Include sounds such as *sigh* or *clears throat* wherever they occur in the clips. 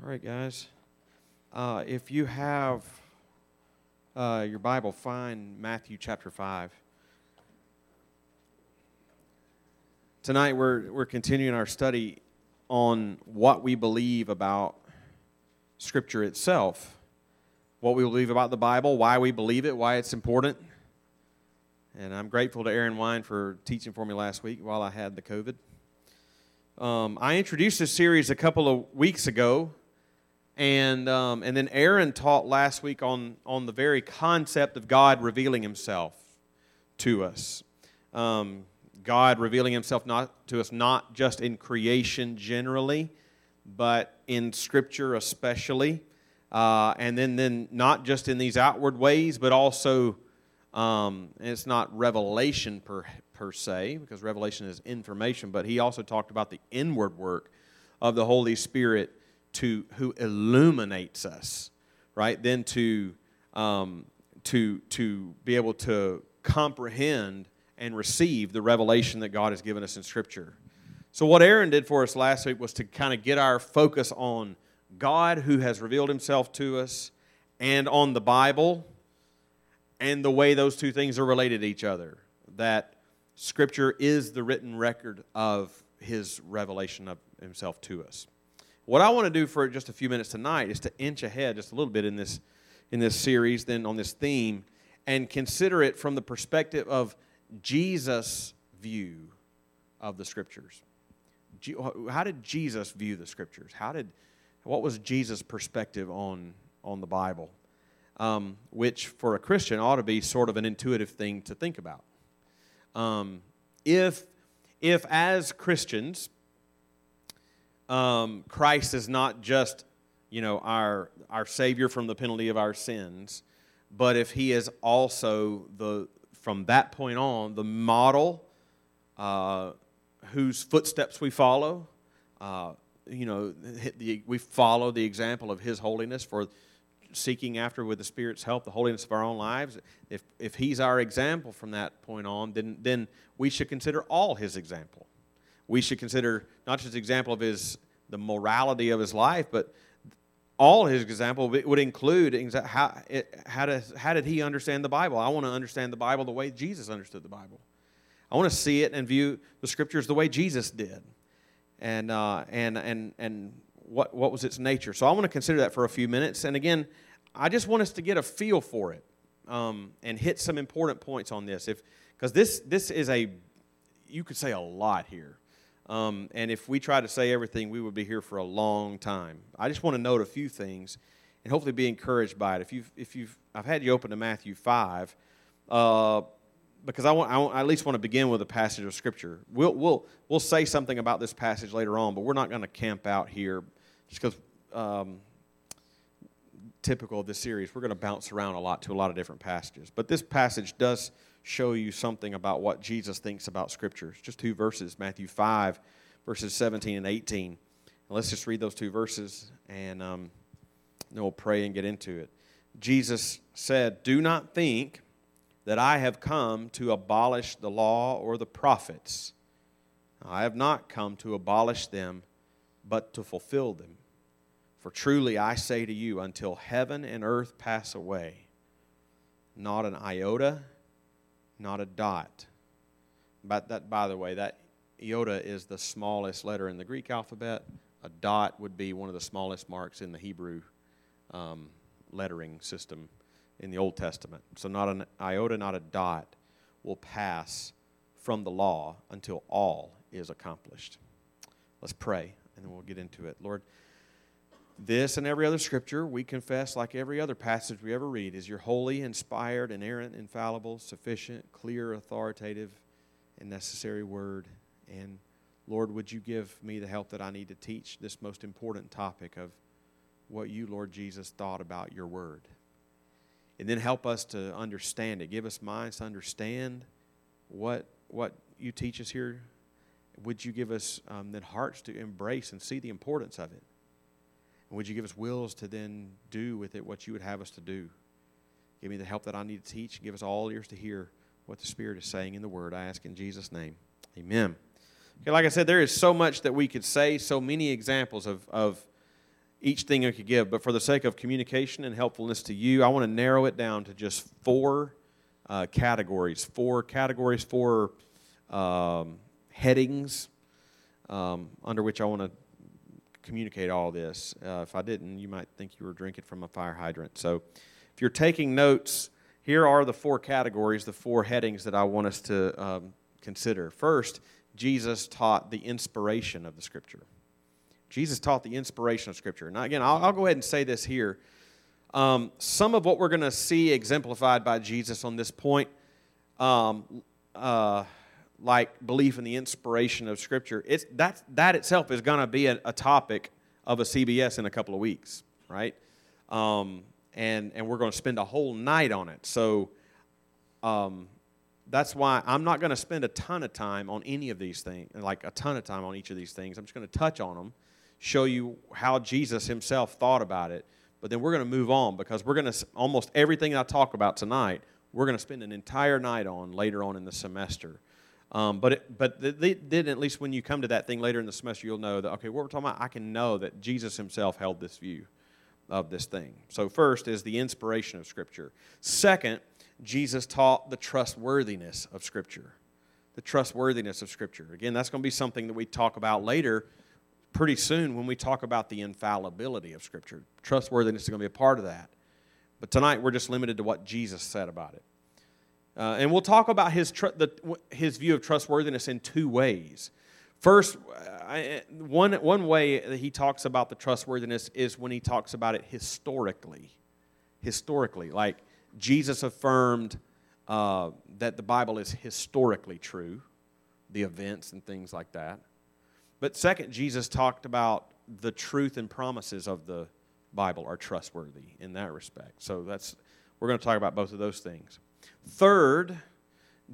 All right, guys. Uh, if you have uh, your Bible, find Matthew chapter 5. Tonight, we're, we're continuing our study on what we believe about Scripture itself, what we believe about the Bible, why we believe it, why it's important. And I'm grateful to Aaron Wine for teaching for me last week while I had the COVID. Um, I introduced this series a couple of weeks ago, and um, and then Aaron taught last week on on the very concept of God revealing Himself to us. Um, God revealing Himself not to us not just in creation generally, but in Scripture especially, uh, and then then not just in these outward ways, but also. Um, it's not revelation per, per se, because revelation is information, but he also talked about the inward work of the Holy Spirit to who illuminates us, right? Then to um, to to be able to comprehend and receive the revelation that God has given us in Scripture. So what Aaron did for us last week was to kind of get our focus on God who has revealed Himself to us, and on the Bible, and the way those two things are related to each other. That Scripture is the written record of His revelation of Himself to us. What I want to do for just a few minutes tonight is to inch ahead just a little bit in this, in this series, then on this theme, and consider it from the perspective of Jesus' view of the Scriptures. How did Jesus view the Scriptures? How did, what was Jesus' perspective on, on the Bible? Um, which for a Christian ought to be sort of an intuitive thing to think about. Um, if, if as Christians, um, Christ is not just, you know, our, our Savior from the penalty of our sins, but if He is also the, from that point on, the model uh, whose footsteps we follow, uh, you know, the, we follow the example of His holiness for seeking after with the Spirit's help the holiness of our own lives, if, if He's our example from that point on, then, then we should consider all His example. We should consider not just example of His the morality of His life, but all His example would include how, how, does, how did He understand the Bible? I want to understand the Bible the way Jesus understood the Bible. I want to see it and view the Scriptures the way Jesus did. And, uh, and, and, and what, what was its nature. So I want to consider that for a few minutes. And again, I just want us to get a feel for it um, and hit some important points on this. If because this this is a you could say a lot here. Um, and if we try to say everything, we would be here for a long time. I just want to note a few things and hopefully be encouraged by it. If you've, if you've, I've had you open to Matthew 5, uh, because I, want, I, want, I at least want to begin with a passage of Scripture. We'll, we'll, we'll say something about this passage later on, but we're not going to camp out here just because um, typical of this series, we're going to bounce around a lot to a lot of different passages. But this passage does show you something about what Jesus thinks about Scripture. just two verses Matthew 5, verses 17 and 18. And let's just read those two verses and um, then we'll pray and get into it. Jesus said, Do not think that I have come to abolish the law or the prophets. I have not come to abolish them, but to fulfill them. For truly I say to you, until heaven and earth pass away, not an iota, not a dot. But that, by the way, that iota is the smallest letter in the Greek alphabet. A dot would be one of the smallest marks in the Hebrew um, lettering system in the Old Testament. So, not an iota, not a dot will pass from the law until all is accomplished. Let's pray, and then we'll get into it. Lord, this and every other scripture we confess, like every other passage we ever read, is your holy, inspired, inerrant, infallible, sufficient, clear, authoritative, and necessary word. And Lord, would you give me the help that I need to teach this most important topic of what you, Lord Jesus, thought about your word? And then help us to understand it. Give us minds to understand what, what you teach us here. Would you give us um, then hearts to embrace and see the importance of it? And would you give us wills to then do with it what you would have us to do? Give me the help that I need to teach. Give us all ears to hear what the Spirit is saying in the Word. I ask in Jesus' name. Amen. Okay, like I said, there is so much that we could say, so many examples of, of each thing I could give, but for the sake of communication and helpfulness to you, I want to narrow it down to just four uh, categories, four categories, four um, headings um, under which I want to communicate all this. Uh, if I didn't, you might think you were drinking from a fire hydrant. So if you're taking notes, here are the four categories, the four headings that I want us to um, consider. First, Jesus taught the inspiration of the Scripture. Jesus taught the inspiration of Scripture. Now, again, I'll, I'll go ahead and say this here. Um, some of what we're going to see exemplified by Jesus on this point, um, uh, like belief in the inspiration of Scripture, it's, that, that itself is going to be a, a, topic of a CBS in a couple of weeks, right? Um, and, and we're going to spend a whole night on it. So um, that's why I'm not going to spend a ton of time on any of these things, like a ton of time on each of these things. I'm just going to touch on them, show you how Jesus himself thought about it. But then we're going to move on because we're going to, almost everything I talk about tonight, we're going to spend an entire night on later on in the semester. Um, but it, but then at least when you come to that thing later in the semester, you'll know that okay, what we're talking about, I can know that Jesus Himself held this view of this thing. So first is the inspiration of Scripture. Second, Jesus taught the trustworthiness of Scripture. The trustworthiness of Scripture. Again, that's going to be something that we talk about later, pretty soon when we talk about the infallibility of Scripture. Trustworthiness is going to be a part of that. But tonight we're just limited to what Jesus said about it. Uh, and we'll talk about his, tr- the, his view of trustworthiness in two ways. First, I, one, one way that he talks about the trustworthiness is when he talks about it historically. Historically, like Jesus affirmed uh, that the Bible is historically true, the events and things like that. But second, Jesus talked about the truth and promises of the Bible are trustworthy in that respect. So that's we're going to talk about both of those things. Third,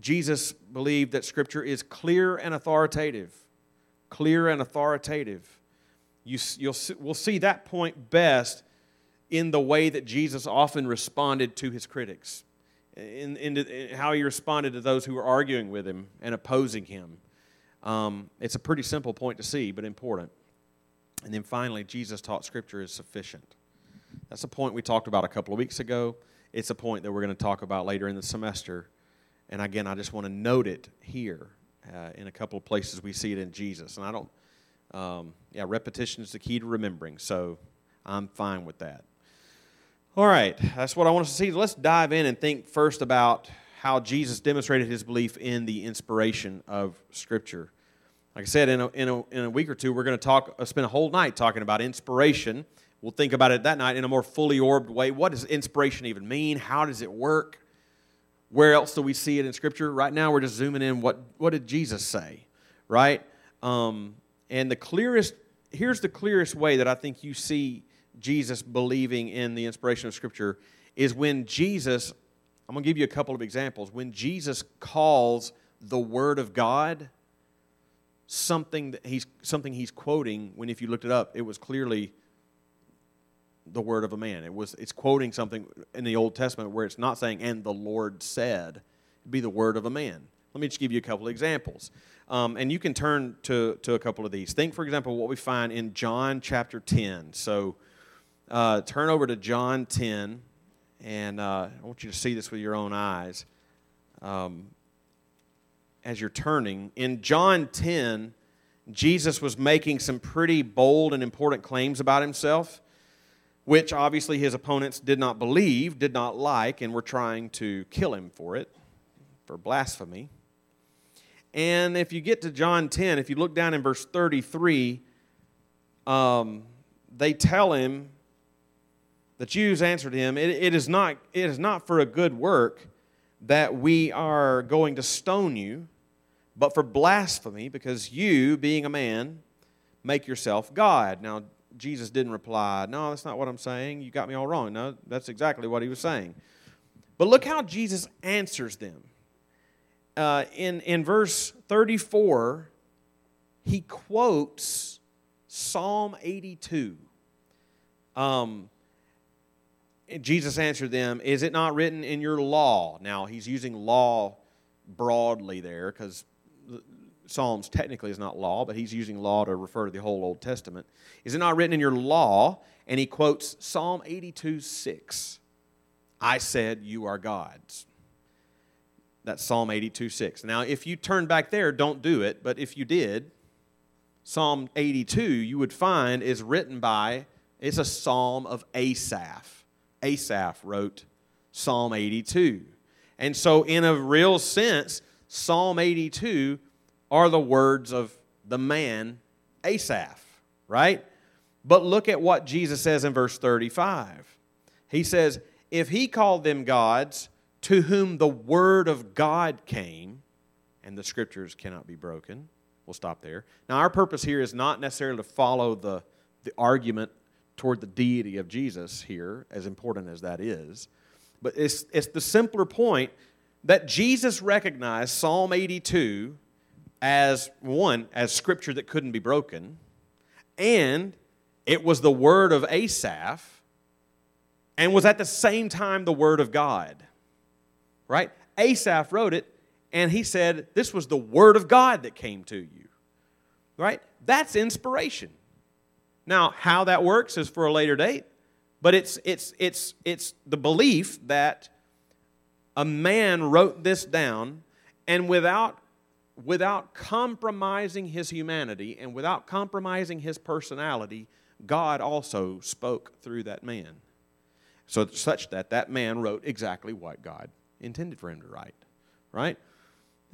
Jesus believed that Scripture is clear and authoritative. Clear and authoritative. You, you'll, we'll see that point best in the way that Jesus often responded to his critics, in, in, in how he responded to those who were arguing with him and opposing him. Um, it's a pretty simple point to see, but important. And then finally, Jesus taught Scripture is sufficient. That's a point we talked about a couple of weeks ago it's a point that we're going to talk about later in the semester. And again, I just want to note it here. Uh, in a couple of places, we see it in Jesus. And I don't, um, yeah, repetition is the key to remembering. So I'm fine with that. All right, that's what I want us to see. Let's dive in and think first about how Jesus demonstrated his belief in the inspiration of Scripture. Like I said, in a, in a, in a week or two, we're going to talk, uh, spend a whole night talking about inspiration We'll think about it that night in a more fully orbed way. What does inspiration even mean? How does it work? Where else do we see it in Scripture? Right now, we're just zooming in. What, what did Jesus say? Right? Um, and the clearest, here's the clearest way that I think you see Jesus believing in the inspiration of Scripture is when Jesus, I'm going to give you a couple of examples. When Jesus calls the Word of God something that he's something he's quoting when if you looked it up it was clearly the word of a man. It was it's quoting something in the Old Testament where it's not saying "and the Lord said." It'd be the word of a man. Let me just give you a couple examples, um, and you can turn to to a couple of these. Think, for example, what we find in John chapter ten. So, uh, turn over to John ten, and uh, I want you to see this with your own eyes. Um, as you're turning in John ten. Jesus was making some pretty bold and important claims about himself which obviously his opponents did not believe, did not like, and were trying to kill him for it, for blasphemy. And if you get to John 10, if you look down in verse 33, um, they tell him, the Jews answered him, it, it, is not, it is not for a good work that we are going to stone you, but for blasphemy, because you, being a man, make yourself God. Now, Jesus didn't reply, No, that's not what I'm saying. You got me all wrong. No, that's exactly what he was saying. But look how Jesus answers them. Uh, in, in verse 34, he quotes Psalm 82. Um, Jesus answered them, Is it not written in your law? Now, he's using law broadly there because Psalms technically is not law, but he's using law to refer to the whole Old Testament. Is it not written in your law? And he quotes Psalm 82 6. I said, You are God's. That's Psalm 82 6. Now, if you turn back there, don't do it, but if you did, Psalm 82 you would find is written by, it's a psalm of Asaph. Asaph wrote Psalm 82. And so, in a real sense, Psalm 82 are the words of the man Asaph, right? But look at what Jesus says in verse 35. He says, If he called them gods to whom the word of God came, and the scriptures cannot be broken, we'll stop there. Now, our purpose here is not necessarily to follow the, the argument toward the deity of Jesus here, as important as that is, but it's, it's the simpler point that Jesus recognized Psalm 82 as one, as scripture that couldn't be broken, and it was the word of Asaph, and was at the same time the word of God. Right? Asaph wrote it, and he said, This was the word of God that came to you. Right? That's inspiration. Now, how that works is for a later date, but it's, it's, it's, it's the belief that a man wrote this down, and without without compromising his humanity and without compromising his personality, God also spoke through that man. So such that that man wrote exactly what God intended for him to write. Right?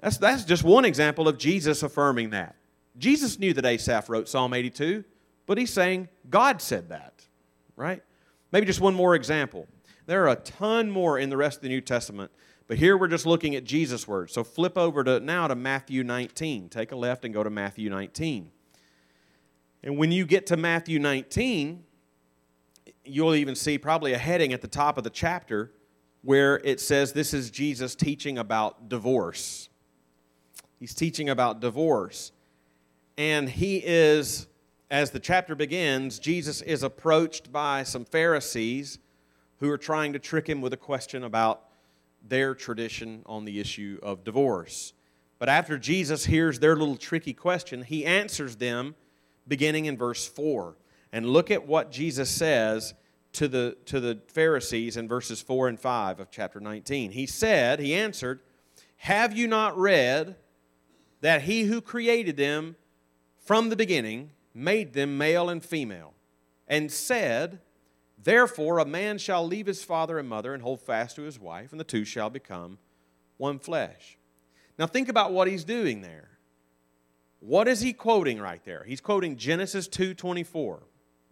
That's, that's just one example of Jesus affirming that. Jesus knew that Asaph wrote Psalm 82, but he's saying God said that. Right? Maybe just one more example. There are a ton more in the rest of the New Testament but here we're just looking at Jesus' words. So flip over to now to Matthew 19. Take a left and go to Matthew 19. And when you get to Matthew 19, you'll even see probably a heading at the top of the chapter where it says this is Jesus teaching about divorce. He's teaching about divorce. And he is, as the chapter begins, Jesus is approached by some Pharisees who are trying to trick him with a question about their tradition on the issue of divorce. But after Jesus hears their little tricky question, he answers them beginning in verse 4. And look at what Jesus says to the, to the Pharisees in verses 4 and 5 of chapter 19. He said, He answered, Have you not read that he who created them from the beginning made them male and female, and said, Therefore, a man shall leave his father and mother and hold fast to his wife, and the two shall become one flesh. Now, think about what he's doing there. What is he quoting right there? He's quoting Genesis 2:24,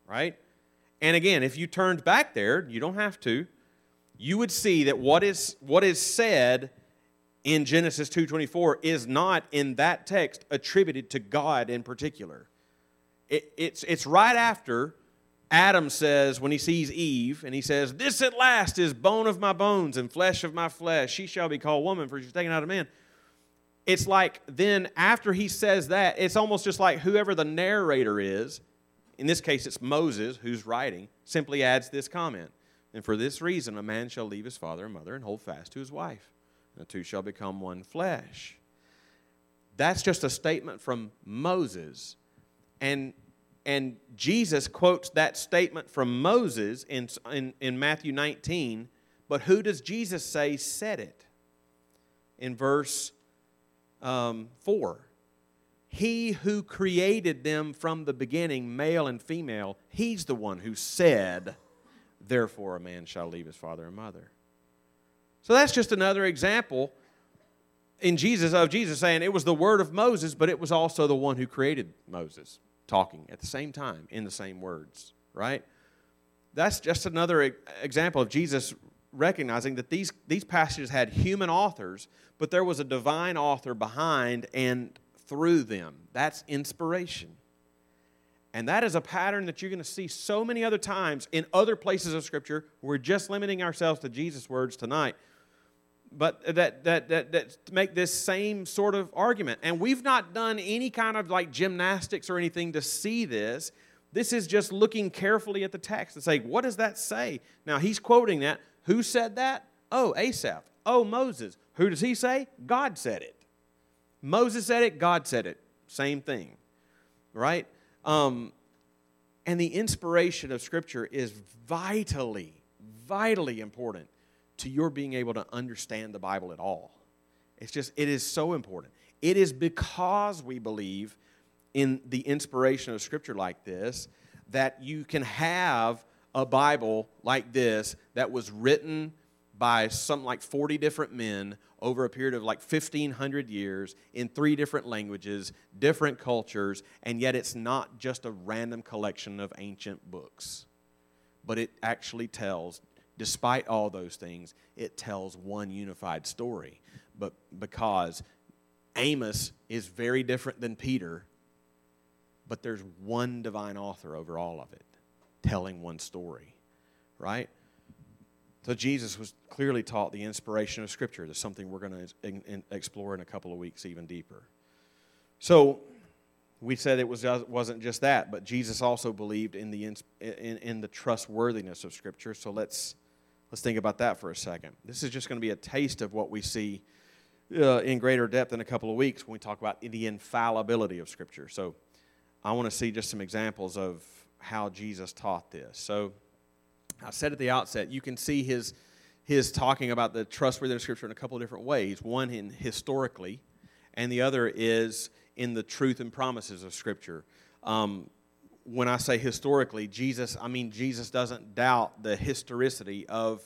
right? And again, if you turned back there, you don't have to, you would see that what is what is said in Genesis 2:24 is not in that text attributed to God in particular. It, it's, it's right after Adam says, when he sees Eve, and he says, This at last is bone of my bones and flesh of my flesh. She shall be called woman, for she's taken out of man. It's like then, after he says that, it's almost just like whoever the narrator is, in this case it's Moses who's writing, simply adds this comment. And for this reason, a man shall leave his father and mother and hold fast to his wife. And the two shall become one flesh. That's just a statement from Moses. And and Jesus quotes that statement from Moses in, in, in Matthew 19, but who does Jesus say said it? In verse um, 4. He who created them from the beginning, male and female, he's the one who said, Therefore a man shall leave his father and mother. So that's just another example in Jesus of Jesus saying it was the word of Moses, but it was also the one who created Moses talking at the same time in the same words, right? That's just another example of Jesus recognizing that these, these passages had human authors, but there was a divine author behind and through them. That's inspiration. And that is a pattern that you're going to see so many other times in other places of Scripture. We're just limiting ourselves to Jesus' words tonight but that, that, that, that make this same sort of argument. And we've not done any kind of like gymnastics or anything to see this. This is just looking carefully at the text and saying, what does that say? Now, he's quoting that. Who said that? Oh, Asaph. Oh, Moses. Who does he say? God said it. Moses said it, God said it. Same thing, right? Um, and the inspiration of Scripture is vitally, vitally important to your being able to understand the Bible at all. It's just, it is so important. It is because we believe in the inspiration of Scripture like this that you can have a Bible like this that was written by something like 40 different men over a period of like 1500 years in three different languages, different cultures, and yet it's not just a random collection of ancient books. But it actually tells, despite all those things, it tells one unified story. But because Amos is very different than Peter, but there's one divine author over all of it, telling one story, right? So Jesus was clearly taught the inspiration of Scripture. That's something we're going to explore in a couple of weeks even deeper. So we said it was, wasn't just that, but Jesus also believed in the, in, in the trustworthiness of Scripture. So let's, let's think about that for a second. This is just going to be a taste of what we see uh, in greater depth in a couple of weeks when we talk about the infallibility of Scripture. So I want to see just some examples of how Jesus taught this. So I said at the outset, you can see his, his talking about the trustworthiness of Scripture in a couple of different ways. One in historically, and the other is in the truth and promises of Scripture. Um, when I say historically, Jesus, I mean Jesus doesn't doubt the historicity of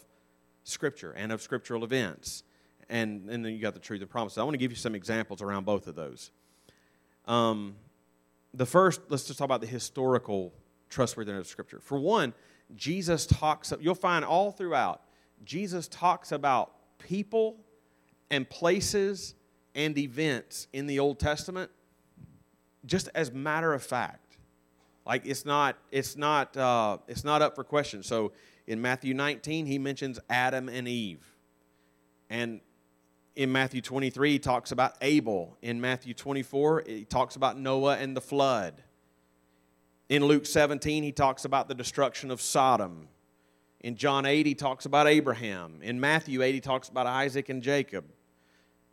Scripture and of scriptural events. And, and then you got the truth and promises. I want to give you some examples around both of those. Um, the first, let's just talk about the historical trustworthiness of Scripture. For one, Jesus talks, you'll find all throughout, Jesus talks about people and places and events in the Old Testament just as matter of fact. Like it's not, it's not, uh, it's not up for question. So in Matthew 19, he mentions Adam and Eve. And in Matthew 23, he talks about Abel. In Matthew 24, he talks about Noah and the flood. In Luke 17, he talks about the destruction of Sodom. In John 8, he talks about Abraham. In Matthew 8, he talks about Isaac and Jacob.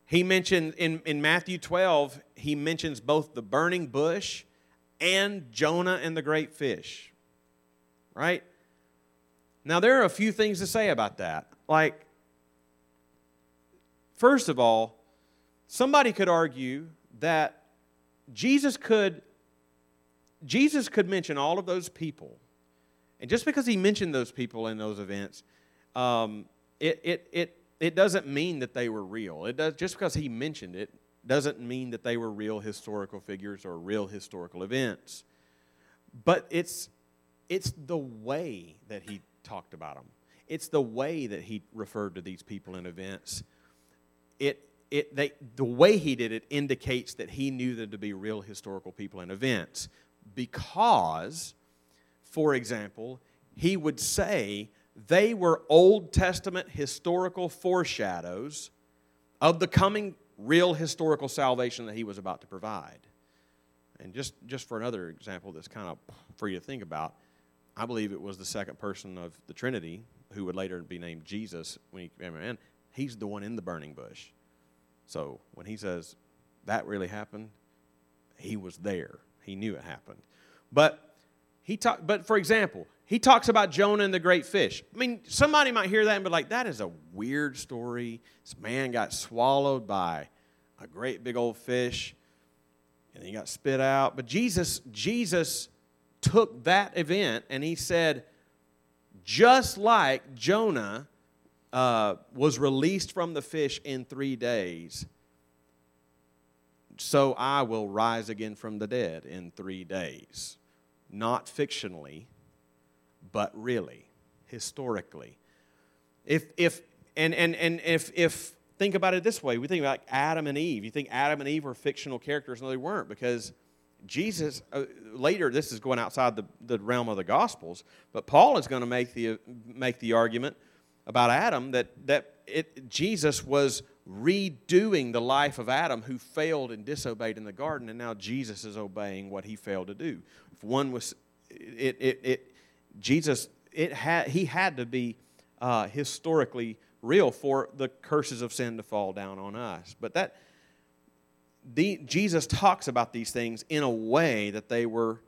He mentioned in, in Matthew 12, he mentions both the burning bush and Jonah and the great fish. Right? Now, there are a few things to say about that. Like, first of all, somebody could argue that Jesus could Jesus could mention all of those people. And just because he mentioned those people in those events, um, it, it, it, it doesn't mean that they were real. It does, just because he mentioned it doesn't mean that they were real historical figures or real historical events. But it's, it's the way that he talked about them. It's the way that he referred to these people and events. It, it, they, the way he did it indicates that he knew them to be real historical people and events because, for example, he would say they were Old Testament historical foreshadows of the coming real historical salvation that he was about to provide. And just, just for another example that's kind of for you to think about, I believe it was the second person of the Trinity who would later be named Jesus when he came in. He's the one in the burning bush. So when he says that really happened, he was there. He knew it happened. But he talk, but for example, he talks about Jonah and the great fish. I mean, somebody might hear that and be like, that is a weird story. This man got swallowed by a great big old fish and he got spit out. But Jesus, Jesus took that event and he said, just like Jonah uh, was released from the fish in three days, so I will rise again from the dead in three days. Not fictionally, but really, historically. If, if, and, and, and if, if, think about it this way we think about Adam and Eve. You think Adam and Eve were fictional characters? No, they weren't, because Jesus, uh, later, this is going outside the, the realm of the Gospels, but Paul is going to make the, make the argument about Adam that, that it, Jesus was redoing the life of Adam who failed and disobeyed in the garden, and now Jesus is obeying what he failed to do. If one was, it, it, it Jesus, it had, he had to be uh, historically real for the curses of sin to fall down on us. But that, the, Jesus talks about these things in a way that they were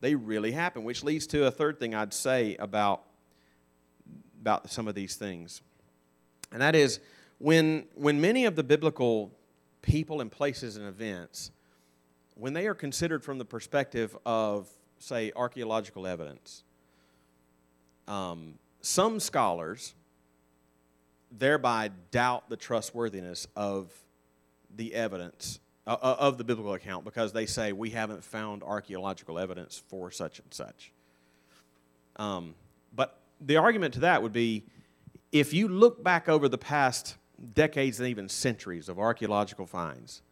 they really happened, which leads to a third thing I'd say about, about some of these things. And that is when, when many of the biblical people and places and events, when they are considered from the perspective of, say, archaeological evidence, um, some scholars thereby doubt the trustworthiness of the evidence uh, uh, of the biblical account because they say we haven't found archaeological evidence for such and such. Um, but the argument to that would be if you look back over the past decades and even centuries of archaeological finds,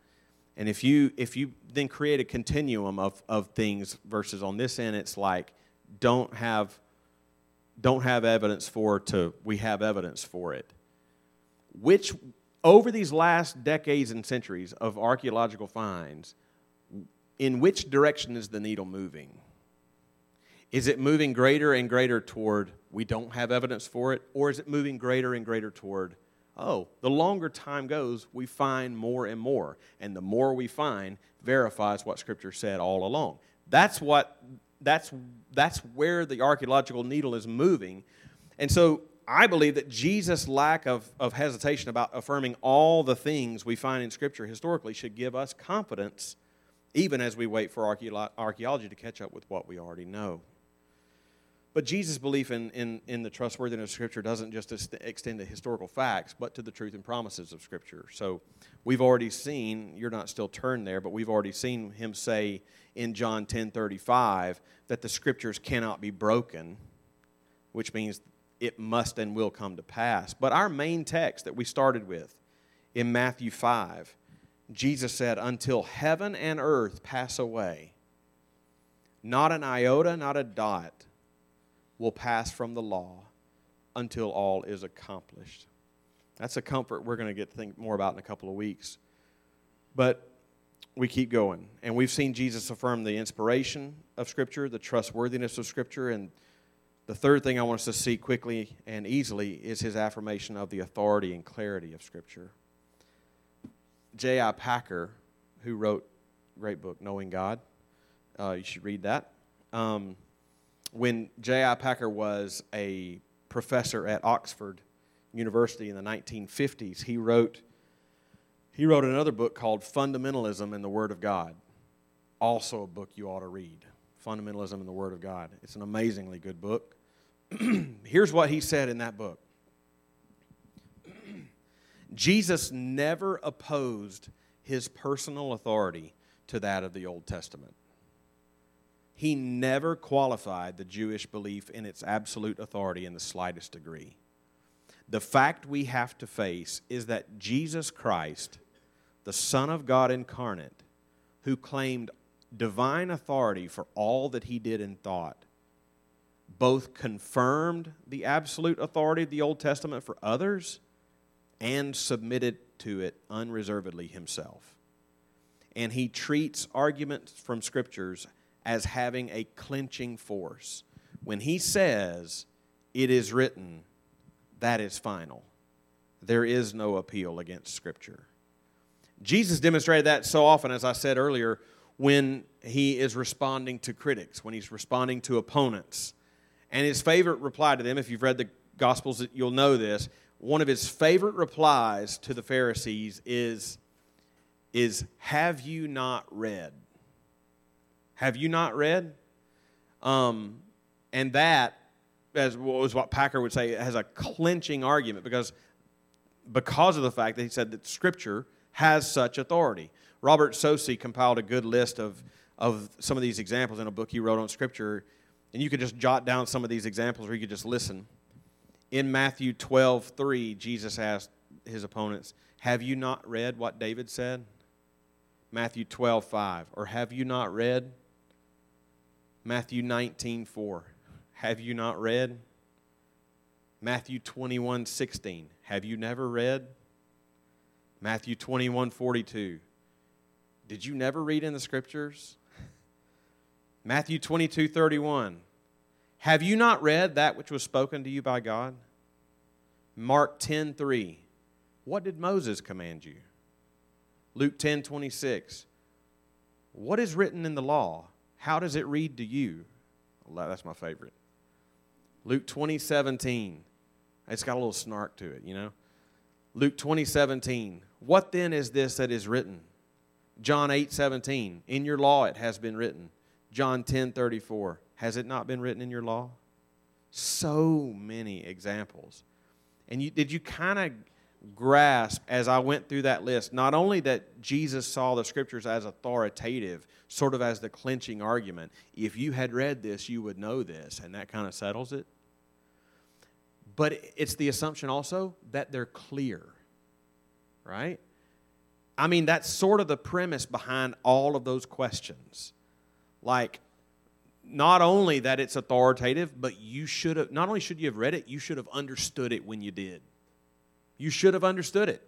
and if you if you then create a continuum of, of things versus on this end it's like don't have don't have evidence for to we have evidence for it which over these last decades and centuries of archaeological finds, in which direction is the needle moving? Is it moving greater and greater toward we don't have evidence for it? Or is it moving greater and greater toward, oh, the longer time goes, we find more and more. And the more we find verifies what Scripture said all along. That's what that's that's where the archaeological needle is moving. And so I believe that Jesus' lack of, of hesitation about affirming all the things we find in Scripture historically should give us confidence, even as we wait for archaeology to catch up with what we already know. But Jesus' belief in, in, in the trustworthiness of Scripture doesn't just extend to historical facts, but to the truth and promises of Scripture. So we've already seen, you're not still turned there, but we've already seen him say in John 10 35 that the Scriptures cannot be broken, which means it must and will come to pass. But our main text that we started with in Matthew 5, Jesus said, Until heaven and earth pass away, not an iota, not a dot will pass from the law until all is accomplished. That's a comfort we're going to get to think more about in a couple of weeks. But we keep going. And we've seen Jesus affirm the inspiration of Scripture, the trustworthiness of Scripture, and the third thing I want us to see quickly and easily is his affirmation of the authority and clarity of Scripture. J.I. Packer, who wrote great book, Knowing God, uh, you should read that. Um, when J.I. Packer was a professor at Oxford University in the 1950s, he wrote, he wrote another book called Fundamentalism and the Word of God, also a book you ought to read. Fundamentalism and the Word of God. It's an amazingly good book. *clears throat* Here's what he said in that book *clears throat* Jesus never opposed his personal authority to that of the Old Testament. He never qualified the Jewish belief in its absolute authority in the slightest degree. The fact we have to face is that Jesus Christ, the Son of God incarnate, who claimed divine authority for all that he did and thought, both confirmed the absolute authority of the Old Testament for others and submitted to it unreservedly himself. And he treats arguments from scriptures as having a clinching force. When he says, It is written, that is final. There is no appeal against scripture. Jesus demonstrated that so often, as I said earlier, when he is responding to critics, when he's responding to opponents and his favorite reply to them, if you've read the Gospels, you'll know this. One of his favorite replies to the Pharisees is, is Have you not read? Have you not read? Um, and that, as was what Packer would say, has a clinching argument because, because of the fact that he said that Scripture has such authority. Robert Saucy compiled a good list of, of some of these examples in a book he wrote on Scripture and you could just jot down some of these examples or you could just listen. In Matthew 12, 3, Jesus asked his opponents, Have you not read what David said? Matthew 12, 5. Or have you not read? Matthew 19, 4. Have you not read? Matthew 21, 16. Have you never read? Matthew 21, 42. Did you never read in the scriptures? *laughs* Matthew 22, 31. Have you not read that which was spoken to you by God? Mark 10, 3. What did Moses command you? Luke 10 26. What is written in the law? How does it read to you? That's my favorite. Luke 20 17. It's got a little snark to it, you know. Luke 20 17. What then is this that is written? John 8 17. In your law it has been written. John 10 34. Has it not been written in your law? So many examples. And you, did you kind of grasp as I went through that list, not only that Jesus saw the scriptures as authoritative, sort of as the clinching argument, if you had read this, you would know this, and that kind of settles it. But it's the assumption also that they're clear, right? I mean, that's sort of the premise behind all of those questions. Like, not only that it's authoritative, but you should have, not only should you have read it, you should have understood it when you did. You should have understood it.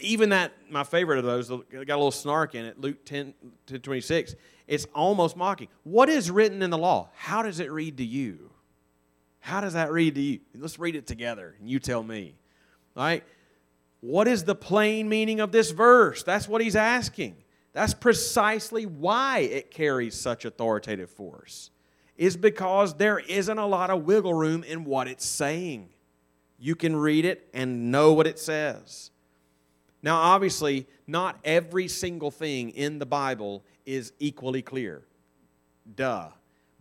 Even that, my favorite of those, got a little snark in it, Luke 10 to 26. It's almost mocking. What is written in the law? How does it read to you? How does that read to you? Let's read it together and you tell me. All right? What is the plain meaning of this verse? That's what he's asking. That's precisely why it carries such authoritative force, is because there isn't a lot of wiggle room in what it's saying. You can read it and know what it says. Now, obviously, not every single thing in the Bible is equally clear. Duh.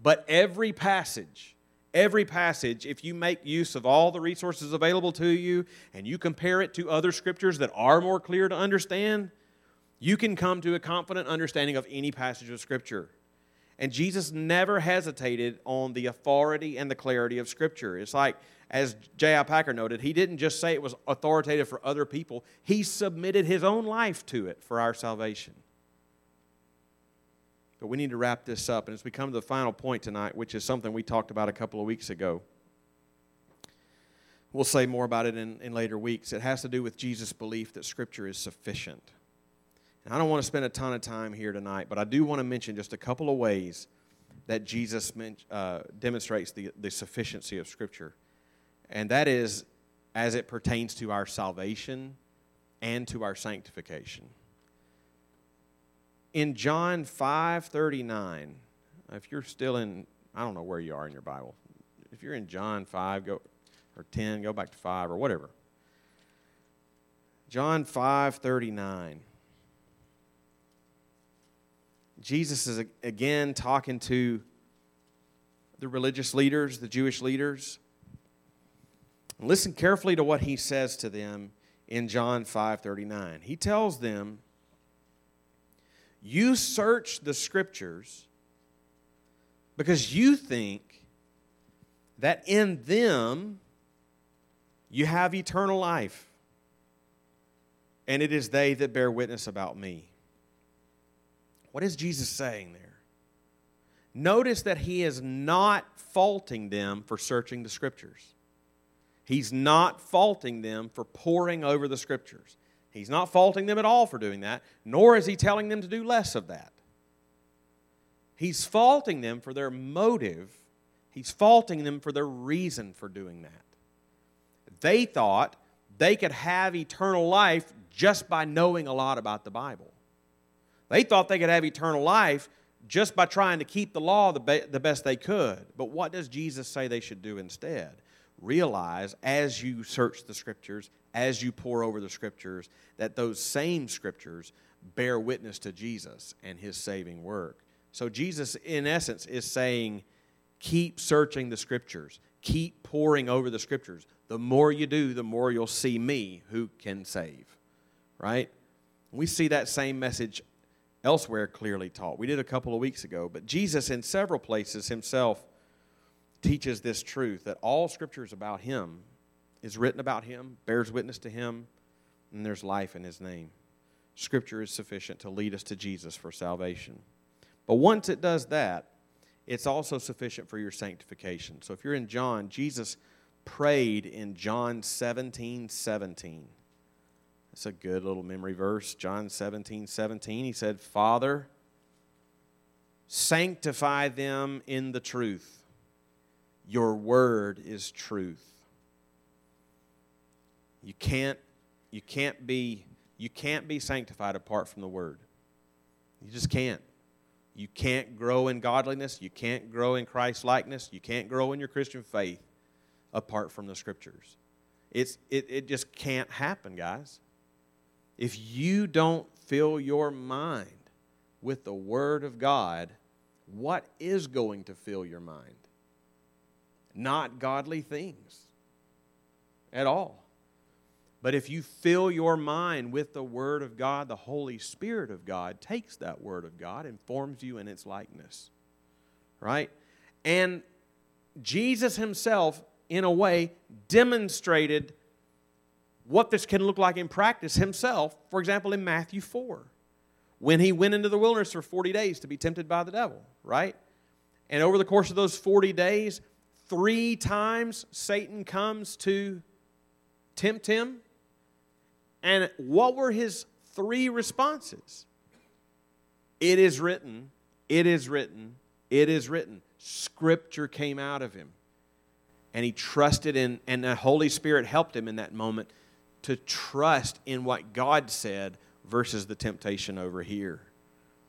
But every passage, every passage, if you make use of all the resources available to you and you compare it to other scriptures that are more clear to understand, you can come to a confident understanding of any passage of Scripture. And Jesus never hesitated on the authority and the clarity of Scripture. It's like, as J.I. Packer noted, he didn't just say it was authoritative for other people, he submitted his own life to it for our salvation. But we need to wrap this up. And as we come to the final point tonight, which is something we talked about a couple of weeks ago, we'll say more about it in, in later weeks. It has to do with Jesus' belief that Scripture is sufficient. And I don't want to spend a ton of time here tonight, but I do want to mention just a couple of ways that Jesus uh, demonstrates the, the sufficiency of Scripture. And that is as it pertains to our salvation and to our sanctification. In John 5:39, if you're still in, I don't know where you are in your Bible. If you're in John 5, go or 10, go back to 5 or whatever. John 5:39. Jesus is again talking to the religious leaders, the Jewish leaders. Listen carefully to what he says to them in John 5:39. He tells them, "You search the scriptures because you think that in them you have eternal life, and it is they that bear witness about me." What is Jesus saying there? Notice that he is not faulting them for searching the scriptures. He's not faulting them for poring over the scriptures. He's not faulting them at all for doing that, nor is he telling them to do less of that. He's faulting them for their motive, he's faulting them for their reason for doing that. They thought they could have eternal life just by knowing a lot about the Bible. They thought they could have eternal life just by trying to keep the law the, be- the best they could. But what does Jesus say they should do instead? Realize as you search the scriptures, as you pore over the scriptures, that those same scriptures bear witness to Jesus and his saving work. So, Jesus, in essence, is saying, keep searching the scriptures, keep poring over the scriptures. The more you do, the more you'll see me who can save. Right? We see that same message elsewhere clearly taught. We did a couple of weeks ago, but Jesus, in several places himself, teaches this truth that all scripture is about him, is written about him, bears witness to him, and there's life in his name. Scripture is sufficient to lead us to Jesus for salvation. But once it does that, it's also sufficient for your sanctification. So if you're in John, Jesus prayed in John 17 17. It's a good little memory verse. John 17, 17. He said, Father, sanctify them in the truth. Your word is truth. You can't, you can't be You can't be sanctified apart from the Word. You just can't. You can't grow in godliness. You can't grow in Christ likeness. You can't grow in your Christian faith apart from the Scriptures. It's, it, it just can't happen, guys. If you don't fill your mind with the Word of God, what is going to fill your mind? Not godly things at all. But if you fill your mind with the Word of God, the Holy Spirit of God takes that Word of God and forms you in its likeness. Right? And Jesus Himself, in a way, demonstrated what this can look like in practice Himself, for example, in Matthew 4, when He went into the wilderness for 40 days to be tempted by the devil. Right? And over the course of those 40 days, three times Satan comes to tempt him and what were his three responses? It is written, it is written, it is written. Scripture came out of him. And he trusted in, and the Holy Spirit helped him in that moment to trust in what God said versus the temptation over here.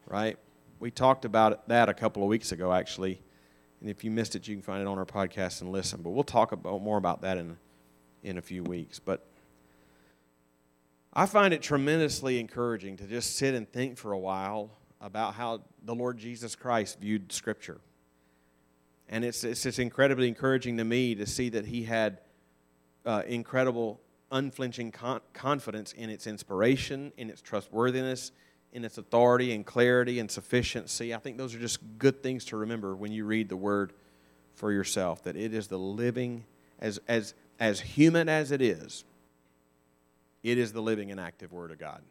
Right? We talked about that a couple of weeks ago, actually. And if you missed it, you can find it on our podcast and listen. But we'll talk about more about that in, in a few weeks. But I find it tremendously encouraging to just sit and think for a while about how the Lord Jesus Christ viewed Scripture. And it's, it's just incredibly encouraging to me to see that he had uh, incredible, unflinching con- confidence in its inspiration, in its trustworthiness, in its authority and clarity and sufficiency. I think those are just good things to remember when you read the Word for yourself, that it is the living, as, as, as human as it is, it is the living and active Word of God.